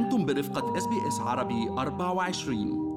أنتم برفقة SBS عربي 24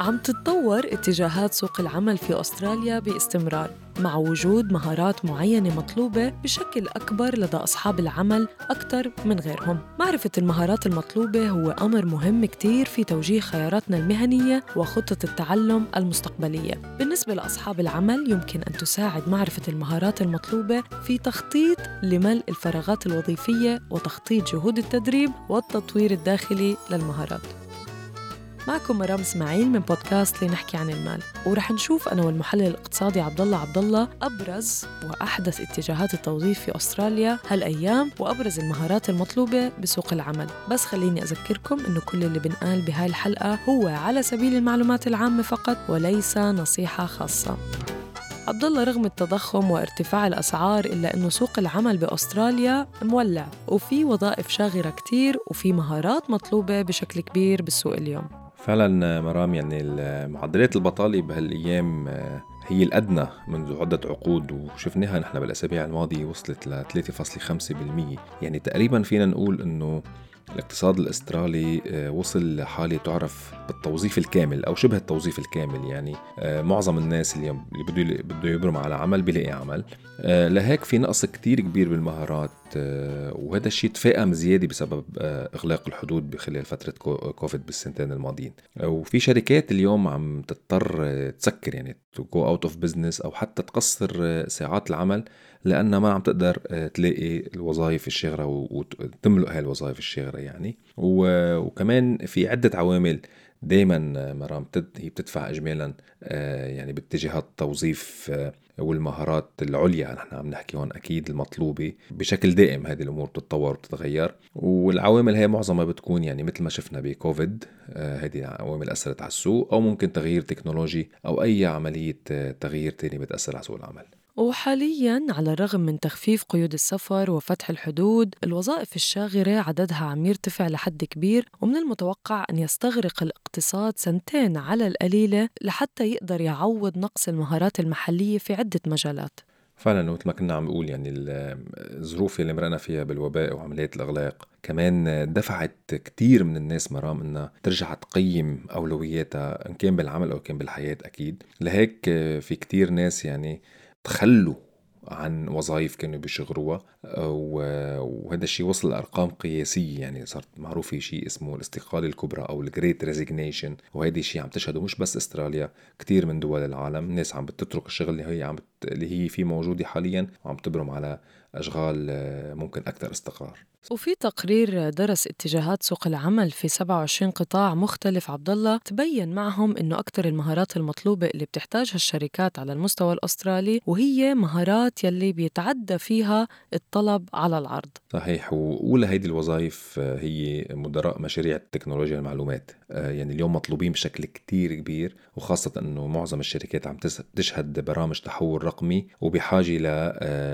عم تتطور اتجاهات سوق العمل في أستراليا باستمرار. مع وجود مهارات معينة مطلوبة بشكل أكبر لدى أصحاب العمل أكثر من غيرهم. معرفة المهارات المطلوبة هو أمر مهم كتير في توجيه خياراتنا المهنية وخطة التعلم المستقبلية. بالنسبة لأصحاب العمل يمكن أن تساعد معرفة المهارات المطلوبة في تخطيط لملء الفراغات الوظيفية وتخطيط جهود التدريب والتطوير الداخلي للمهارات. معكم مرام إسماعيل من بودكاست لنحكي عن المال ورح نشوف أنا والمحلل الاقتصادي عبد الله عبد الله أبرز وأحدث اتجاهات التوظيف في أستراليا هالأيام وأبرز المهارات المطلوبة بسوق العمل. بس خليني أذكركم إنه كل اللي بنقال بهاي الحلقة هو على سبيل المعلومات العامة فقط وليس نصيحة خاصة. عبد الله رغم التضخم وارتفاع الأسعار إلا إنه سوق العمل بأستراليا مولع وفي وظائف شاغرة كتير وفي مهارات مطلوبة بشكل كبير بالسوق اليوم. فعلا مرام يعني معدلات البطالة بهالأيام آه، هي الأدنى منذ عدة عقود وشفناها نحن بالأسابيع الماضية وصلت ل 3.5% يعني تقريبا فينا نقول أنه الاقتصاد الأسترالي آه، وصل لحالة تعرف بالتوظيف الكامل أو شبه التوظيف الكامل. يعني آه، معظم الناس اللي بده بده يبرم على عمل بيلاقي عمل. آه، لهيك في نقص كتير كبير بالمهارات وهذا الشيء تفاقم زيادة بسبب إغلاق الحدود بخلال فترة كوفيد بالسنتين الماضيين. وفي شركات اليوم عم تضطر تسكر يعني to go out of business أو حتى تقصر ساعات العمل لانها ما عم تقدر آه، تلاقي الوظائف الشاغره وتملؤ هاي الوظائف الشاغره يعني. وكمان في عدة عوامل دائما آه، مرام هي بتدفع اجمالا آه، يعني باتجاهات التوظيف والمهارات العليا. نحن عم نحكي هون أكيد المطلوبة بشكل دائم هذه الأمور بتتطور وبتتغير. والعوامل هي معظمها بتكون يعني مثل ما شفنا بكوفيد هذه عوامل أثرت على السوق أو ممكن تغيير تكنولوجي أو أي عملية تغيير تاني بتأثر على سوق العمل. وحاليا على الرغم من تخفيف قيود السفر وفتح الحدود الوظائف الشاغرة عددها عم يرتفع لحد كبير ومن المتوقع أن يستغرق الاقتصاد سنتين على القليلة لحتى يقدر يعوض نقص المهارات المحلية في عدة مجالات. فعلا مثل ما كنا عم بقول يعني الظروف اللي مرقنا فيها بالوباء وعمليات الأغلاق كمان دفعت كتير من الناس مرام إنها ترجع تقيم أولوياتها إن كان بالعمل أو كان بالحياة أكيد. لهيك في كتير ناس يعني تخلوا عن وظائف كانوا بيشغلوها وهذا الشيء وصل لأرقام قياسية يعني صارت معروفه شيء اسمه الاستقالة الكبرى أو ال Great Resignation وهذا الشيء عم تشهده مش بس أستراليا كثير من دول العالم ناس عم بتترك الشغل اللي هي عم اللي هي فيه موجودة حاليا وعم تبرم على أشغال آه، ممكن أكثر استقرار. وفي تقرير درس اتجاهات سوق العمل في 27 قطاع مختلف عبد الله تبين معهم إنه أكثر المهارات المطلوبة اللي بتحتاجها الشركات على المستوى الأسترالي وهي مهارات يلي بيتعدى فيها الطلب على العرض. صحيح واولى هيدي الوظائف آه، هي مدراء مشاريع تكنولوجيا المعلومات آه، يعني اليوم مطلوبين بشكل كتير كبير وخاصة إنه معظم الشركات عم تشهد برامج تحول رقمي وبحاجة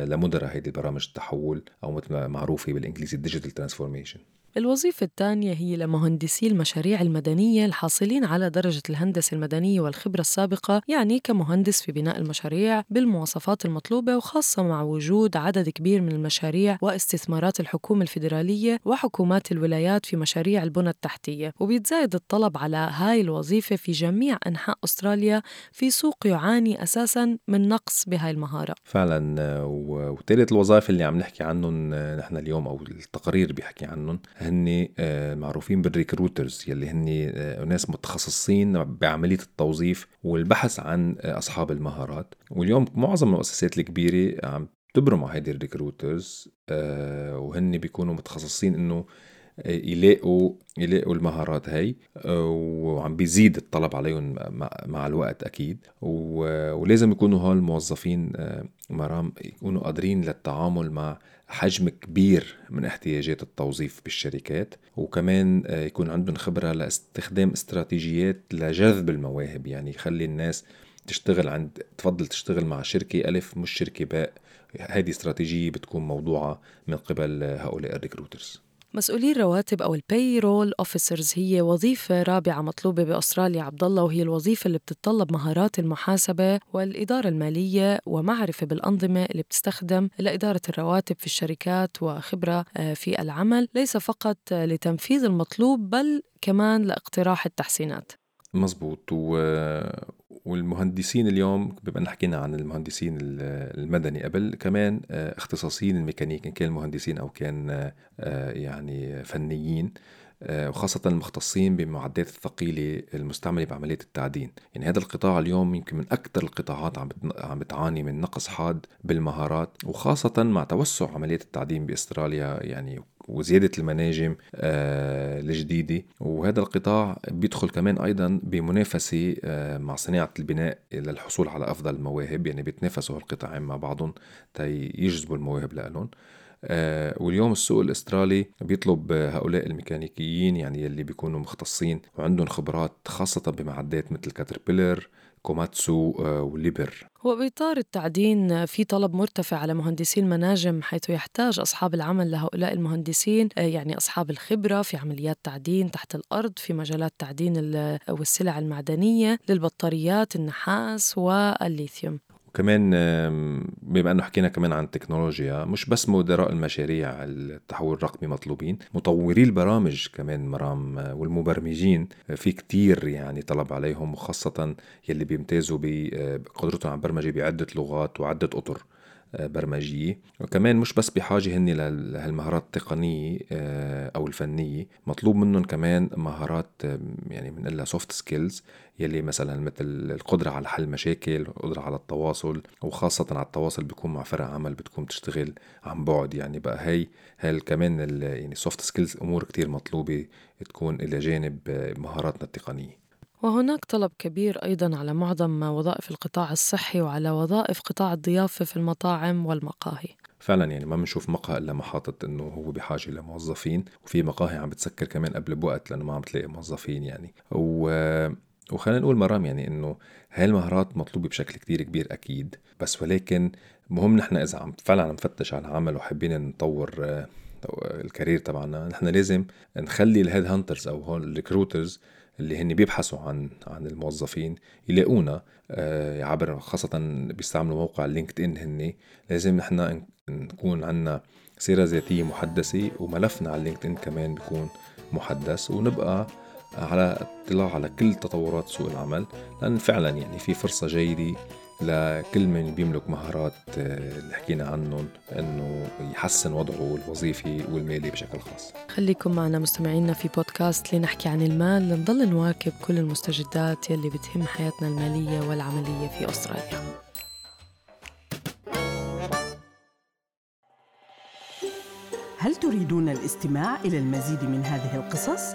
لمدراء هيدي البرامج. التحول أو مثل ما معروفة بالإنجليزي ال digital transformation الوظيفة الثانية هي لمهندسي المشاريع المدنية الحاصلين على درجة الهندسة المدنية والخبرة السابقة يعني كمهندس في بناء المشاريع بالمواصفات المطلوبة وخاصة مع وجود عدد كبير من المشاريع واستثمارات الحكومة الفيدرالية وحكومات الولايات في مشاريع البنى التحتية. وبيتزايد الطلب على هاي الوظيفة في جميع أنحاء أستراليا في سوق يعاني أساسا من نقص بهاي المهارة. فعلا وثالث الوظائف اللي عم نحكي عنهم نحن اليوم أو التقرير بيحكي عنهم هن آه، معروفين بال recruiters يلي هن آه، ناس متخصصين بعملية التوظيف والبحث عن آه، أصحاب المهارات. واليوم معظم المؤسسات الكبيرة عم تبرم على هيدي ال recruiters وهن بيكونوا متخصصين إنه يلاقوا يلاقوا المهارات هاي وعم بيزيد الطلب عليهم مع الوقت أكيد. ولازم يكونوا هول الموظفين مرام يكونوا قادرين للتعامل مع حجم كبير من احتياجات التوظيف بالشركات. وكمان يكون عندهم خبرة لاستخدام استراتيجيات لجذب المواهب. يعني يخلي الناس تشتغل عند تفضل تشتغل مع شركة ألف مش شركة باء. هذه استراتيجية بتكون موضوعة من قبل هؤلاء ال recruiters. مسؤولي الرواتب أو ال payroll officers هي وظيفة رابعة مطلوبة بأستراليا عبد الله وهي الوظيفة اللي بتتطلب مهارات المحاسبة والإدارة المالية ومعرفة بالأنظمة اللي بتستخدم لإدارة الرواتب في الشركات وخبرة آه، في العمل ليس فقط لتنفيذ المطلوب بل كمان لاقتراح التحسينات. مزبوط و... والمهندسين اليوم بما إن حكينا عن المهندسين المدني قبل كمان آه، اختصاصيين الميكانيك إن كان مهندسين أو كان آه، يعني فنيين آه، وخاصة المختصين بمعدات الثقيلة المستعملة بعملية التعدين. يعني هذا القطاع اليوم يمكن من أكثر القطاعات عم عم بتعاني من نقص حاد بالمهارات وخاصة مع توسع عملية التعدين بأستراليا يعني وزيادة المناجم آه الجديدة. وهذا القطاع بيدخل كمان أيضا بمنافسة آه مع صناعة البناء للحصول على أفضل المواهب يعني بيتنافسوا هالقطاعين مع بعضهم تيجذبوا المواهب لهم آه واليوم السوق الأسترالي بيطلب هؤلاء الميكانيكيين يعني اللي بيكونوا مختصين وعندهم خبرات خاصة بمعدات مثل Caterpillar Komatsu آه، و Liebherr وبإطار التعدين في طلب مرتفع على مهندسي المناجم حيث يحتاج أصحاب العمل لهؤلاء المهندسين آه، يعني أصحاب الخبرة في عمليات تعدين تحت الأرض في مجالات تعدين والسلع المعدنية للبطاريات النحاس والليثيوم. وكمان بما إنه حكينا كمان عن التكنولوجيا مش بس مدراء المشاريع التحول الرقمي مطلوبين مطوري البرامج كمان مرام والمبرمجين في كتير يعني طلب عليهم وخاصة يلي بيمتازوا بقدرتهم على البرمجة بعدة لغات وعدة أطر برمجية. وكمان مش بس بحاجة هني لهالمهارات التقنية آه، أو الفنية مطلوب منهم كمان مهارات يعني بنقول soft skills يلي مثلا مثل القدرة على حل مشاكل القدرة على التواصل وخاصة على التواصل بيكون مع فرق عمل بتكون تشتغل عن بعد. يعني بقى هي هي كمان يعني soft skills أمور كتير مطلوبة تكون إلى جانب مهاراتنا التقنية. وهناك طلب كبير أيضا على معظم وظائف القطاع الصحي وعلى وظائف قطاع الضيافة في المطاعم والمقاهي. فعلا يعني ما بنشوف مقهى إلا ما حاطط إنه هو بحاجة لموظفين وفي مقاهي عم بتسكر كمان قبل بوقت لأنه ما عم تلاقي موظفين يعني. و وخلينا نقول مرام يعني إنه هاي المهارات مطلوبة بشكل كتير كبير أكيد بس ولكن مهم نحن إذا عم فعلا عم نفتش على عمل وحابين نطور آه، ال career تبعنا نحن لازم نخلي ال headhunters أو هول ال recruiters اللي هن بيبحثوا عن عن الموظفين يلاقونا آه، عبر خاصة بيستعملوا موقع LinkedIn هن. لازم نحن نكون عنا سيرة ذاتية محدثة وملفنا على LinkedIn كمان بيكون محدث ونبقى على اطلاع على كل تطورات سوق العمل لأن فعلا يعني في فرصة جيدة لكل من بيملك مهارات آه، اللي حكينا عنهم إنه يحسن وضعه الوظيفي والمالي بشكل خاص. خليكم معنا مستمعينا في بودكاست لنحكي عن المال لنضل نواكب كل المستجدات يلي بتهم حياتنا المالية والعملية في أستراليا. هل تريدون الاستماع إلى المزيد من هذه القصص؟